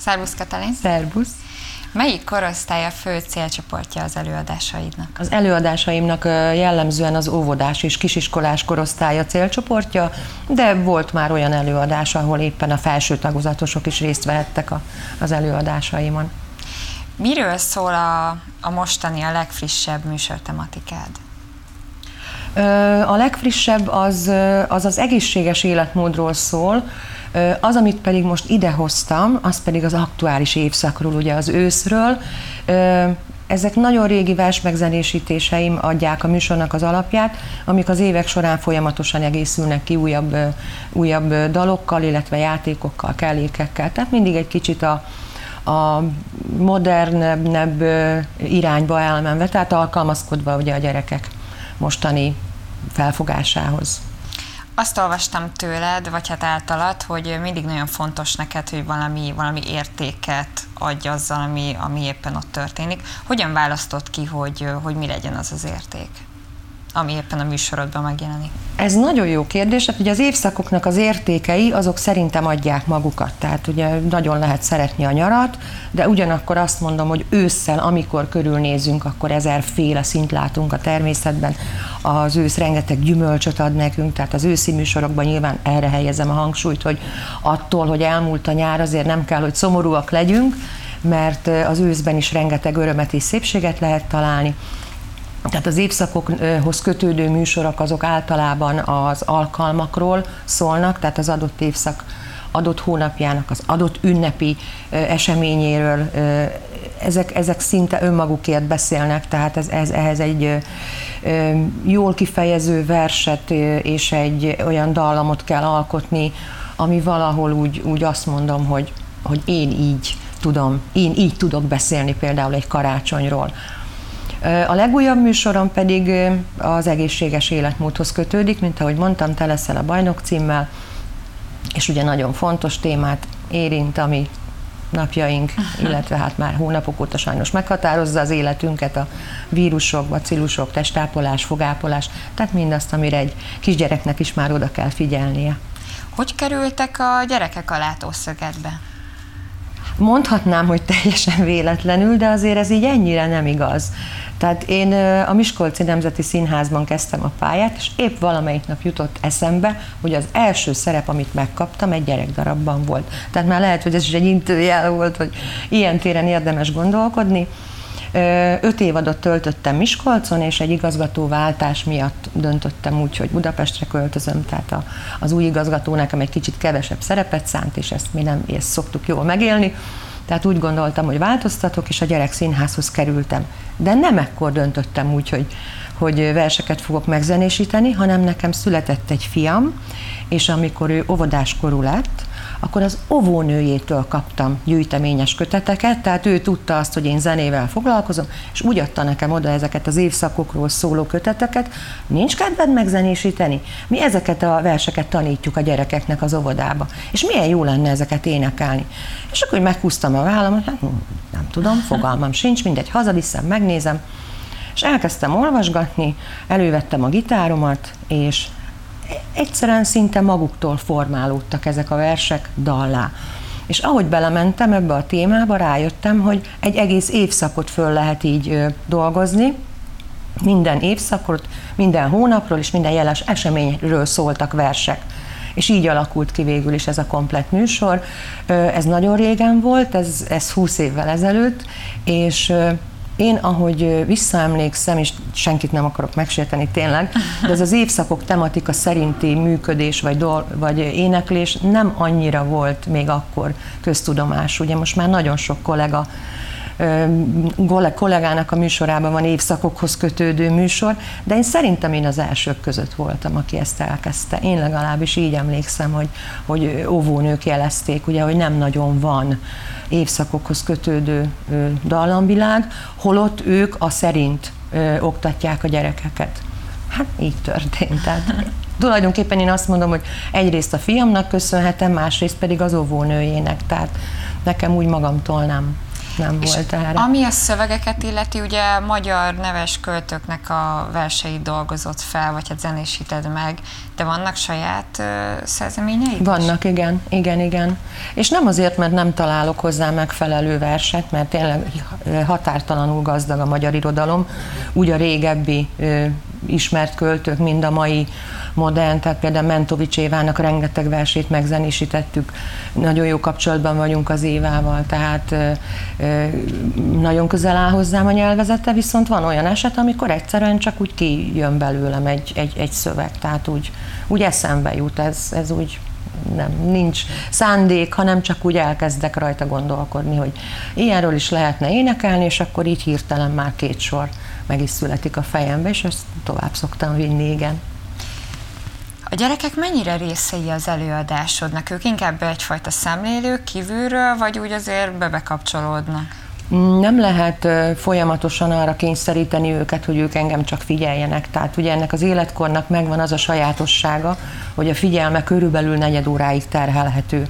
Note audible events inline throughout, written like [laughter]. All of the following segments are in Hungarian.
Szervusz Katalin! Szervusz! Melyik korosztály a fő célcsoportja az előadásaidnak? Az előadásaimnak jellemzően az óvodás és kisiskolás korosztálya célcsoportja, de volt már olyan előadás, ahol éppen a felső tagozatosok is részt vehettek a, az előadásaimon. Miről szól a, a mostani, a legfrissebb műsortematikád? A legfrissebb az, az az egészséges életmódról szól, az, amit pedig most idehoztam, az pedig az aktuális évszakról, ugye az őszről. Ezek nagyon régi versmegzenésítéseim adják a műsornak az alapját, amik az évek során folyamatosan egészülnek ki újabb, újabb dalokkal, illetve játékokkal, kellékekkel. Tehát mindig egy kicsit a, a modernebb irányba elmenve, tehát alkalmazkodva ugye a gyerekek mostani felfogásához. Azt olvastam tőled, vagy hát általad, hogy mindig nagyon fontos neked, hogy valami, valami értéket adj azzal, ami, ami éppen ott történik. Hogyan választott ki, hogy, hogy mi legyen az az érték? Ami éppen a műsorodban megjelenik? Ez nagyon jó kérdés. Hát ugye az évszakoknak az értékei, azok szerintem adják magukat. Tehát ugye nagyon lehet szeretni a nyarat, de ugyanakkor azt mondom, hogy ősszel, amikor körülnézünk, akkor ezerféle szint látunk a természetben. Az ősz rengeteg gyümölcsöt ad nekünk, tehát az őszi műsorokban nyilván erre helyezem a hangsúlyt, hogy attól, hogy elmúlt a nyár, azért nem kell, hogy szomorúak legyünk, mert az őszben is rengeteg örömet és szépséget lehet találni. Tehát az évszakokhoz kötődő műsorok azok általában az alkalmakról szólnak, tehát az adott évszak adott hónapjának, az adott ünnepi eseményéről, ezek, ezek szinte önmagukért beszélnek, tehát ez, ez, ehhez egy jól kifejező verset és egy olyan dallamot kell alkotni, ami valahol úgy, úgy azt mondom, hogy, hogy én így tudom, én így tudok beszélni például egy karácsonyról a legújabb műsorom pedig az egészséges életmódhoz kötődik, mint ahogy mondtam, te leszel a bajnok címmel, és ugye nagyon fontos témát érint, ami napjaink, illetve hát már hónapok óta sajnos meghatározza az életünket, a vírusok, bacillusok, testápolás, fogápolás, tehát mindazt, amire egy kisgyereknek is már oda kell figyelnie. Hogy kerültek a gyerekek a látószögetbe? Mondhatnám, hogy teljesen véletlenül, de azért ez így ennyire nem igaz. Tehát én a Miskolci Nemzeti Színházban kezdtem a pályát, és épp valamelyik nap jutott eszembe, hogy az első szerep, amit megkaptam, egy gyerekdarabban volt. Tehát már lehet, hogy ez is egy intőjel volt, hogy ilyen téren érdemes gondolkodni. Öt évadot töltöttem Miskolcon, és egy igazgatóváltás miatt döntöttem úgy, hogy Budapestre költözöm, tehát a, az új igazgató nekem egy kicsit kevesebb szerepet szánt, és ezt mi nem ezt szoktuk jól megélni. Tehát úgy gondoltam, hogy változtatok, és a gyerek színházhoz kerültem. De nem ekkor döntöttem úgy, hogy, hogy verseket fogok megzenésíteni, hanem nekem született egy fiam, és amikor ő óvodáskorú lett, akkor az óvónőjétől kaptam gyűjteményes köteteket, tehát ő tudta azt, hogy én zenével foglalkozom, és úgy adta nekem oda ezeket az évszakokról szóló köteteket, nincs kedved megzenésíteni? Mi ezeket a verseket tanítjuk a gyerekeknek az óvodába, és milyen jó lenne ezeket énekelni. És akkor meghúztam a vállamat, hát nem tudom, fogalmam sincs, mindegy, hazaviszem, megnézem, és elkezdtem olvasgatni, elővettem a gitáromat, és egyszerűen szinte maguktól formálódtak ezek a versek dallá. És ahogy belementem ebbe a témába, rájöttem, hogy egy egész évszakot föl lehet így dolgozni, minden évszakot, minden hónapról és minden jeles eseményről szóltak versek. És így alakult ki végül is ez a komplet műsor. Ez nagyon régen volt, ez, ez 20 évvel ezelőtt, és én, ahogy visszaemlékszem, és senkit nem akarok megsérteni tényleg, de ez az évszakok tematika szerinti működés vagy, dol, vagy éneklés nem annyira volt még akkor köztudomás. Ugye most már nagyon sok kollega kollégának a műsorában van évszakokhoz kötődő műsor, de én szerintem én az elsők között voltam, aki ezt elkezdte. Én legalábbis így emlékszem, hogy, hogy óvónők jelezték, ugye, hogy nem nagyon van évszakokhoz kötődő dallamvilág, holott ők a szerint oktatják a gyerekeket. Hát így történt. Tehát tulajdonképpen én azt mondom, hogy egyrészt a fiamnak köszönhetem, másrészt pedig az óvónőjének, tehát nekem úgy magamtól nem nem és volt erre. Ami a szövegeket illeti, ugye magyar neves költőknek a verseit dolgozott fel, vagy hát zenésíted meg, de vannak saját uh, szerzeményeid Vannak, is? igen, igen, igen. És nem azért, mert nem találok hozzá megfelelő verset, mert tényleg határtalanul gazdag a magyar irodalom, úgy a régebbi uh, ismert költők, mind a mai modern, tehát például Mentovics Évának rengeteg versét megzenésítettük, nagyon jó kapcsolatban vagyunk az Évával, tehát nagyon közel áll hozzám a nyelvezete, viszont van olyan eset, amikor egyszerűen csak úgy kijön belőlem egy, egy, egy szöveg, tehát úgy, úgy eszembe jut, ez, ez úgy nem, nincs szándék, hanem csak úgy elkezdek rajta gondolkodni, hogy ilyenről is lehetne énekelni, és akkor így hirtelen már két sor meg is születik a fejembe, és ezt tovább szoktam vinni, igen. A gyerekek mennyire részei az előadásodnak? Ők inkább egyfajta szemlélők kívülről, vagy úgy azért bebekapcsolódnak? Nem lehet folyamatosan arra kényszeríteni őket, hogy ők engem csak figyeljenek. Tehát ugye ennek az életkornak megvan az a sajátossága, hogy a figyelme körülbelül negyed óráig terhelhető.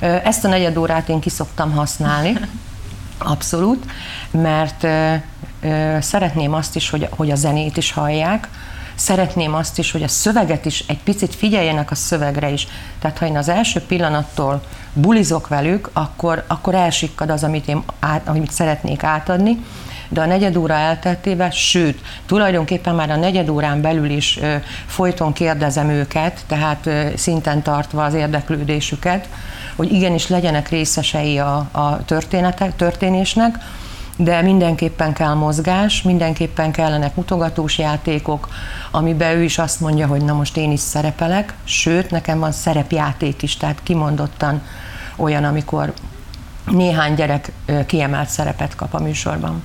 Ezt a negyed órát én kiszoktam használni, [laughs] abszolút, mert szeretném azt is, hogy, hogy a zenét is hallják, szeretném azt is, hogy a szöveget is egy picit figyeljenek a szövegre is. Tehát ha én az első pillanattól bulizok velük, akkor, akkor elsikkad az, amit én át, amit szeretnék átadni, de a negyed óra elteltével, sőt, tulajdonképpen már a negyed órán belül is ö, folyton kérdezem őket, tehát ö, szinten tartva az érdeklődésüket, hogy igenis legyenek részesei a, a történetek, történésnek, de mindenképpen kell mozgás, mindenképpen kellenek mutogatós játékok, amiben ő is azt mondja, hogy na most én is szerepelek, sőt, nekem van szerepjáték is, tehát kimondottan olyan, amikor néhány gyerek kiemelt szerepet kap a műsorban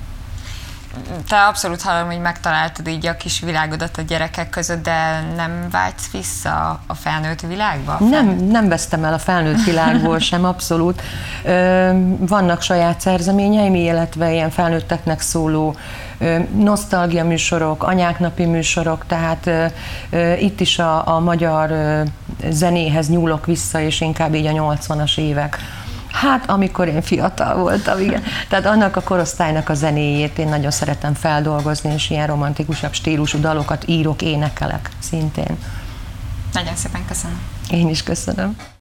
te abszolút hallom, hogy megtaláltad így a kis világodat a gyerekek között, de nem vágysz vissza a felnőtt világba? A felnőtt? Nem, nem vesztem el a felnőtt világból sem, abszolút. Vannak saját szerzeményeim, illetve ilyen felnőtteknek szóló nosztalgia műsorok, anyáknapi műsorok, tehát itt is a, a magyar zenéhez nyúlok vissza, és inkább így a 80-as évek Hát, amikor én fiatal voltam, igen. Tehát annak a korosztálynak a zenéjét én nagyon szeretem feldolgozni, és ilyen romantikusabb stílusú dalokat írok, énekelek szintén. Nagyon szépen köszönöm. Én is köszönöm.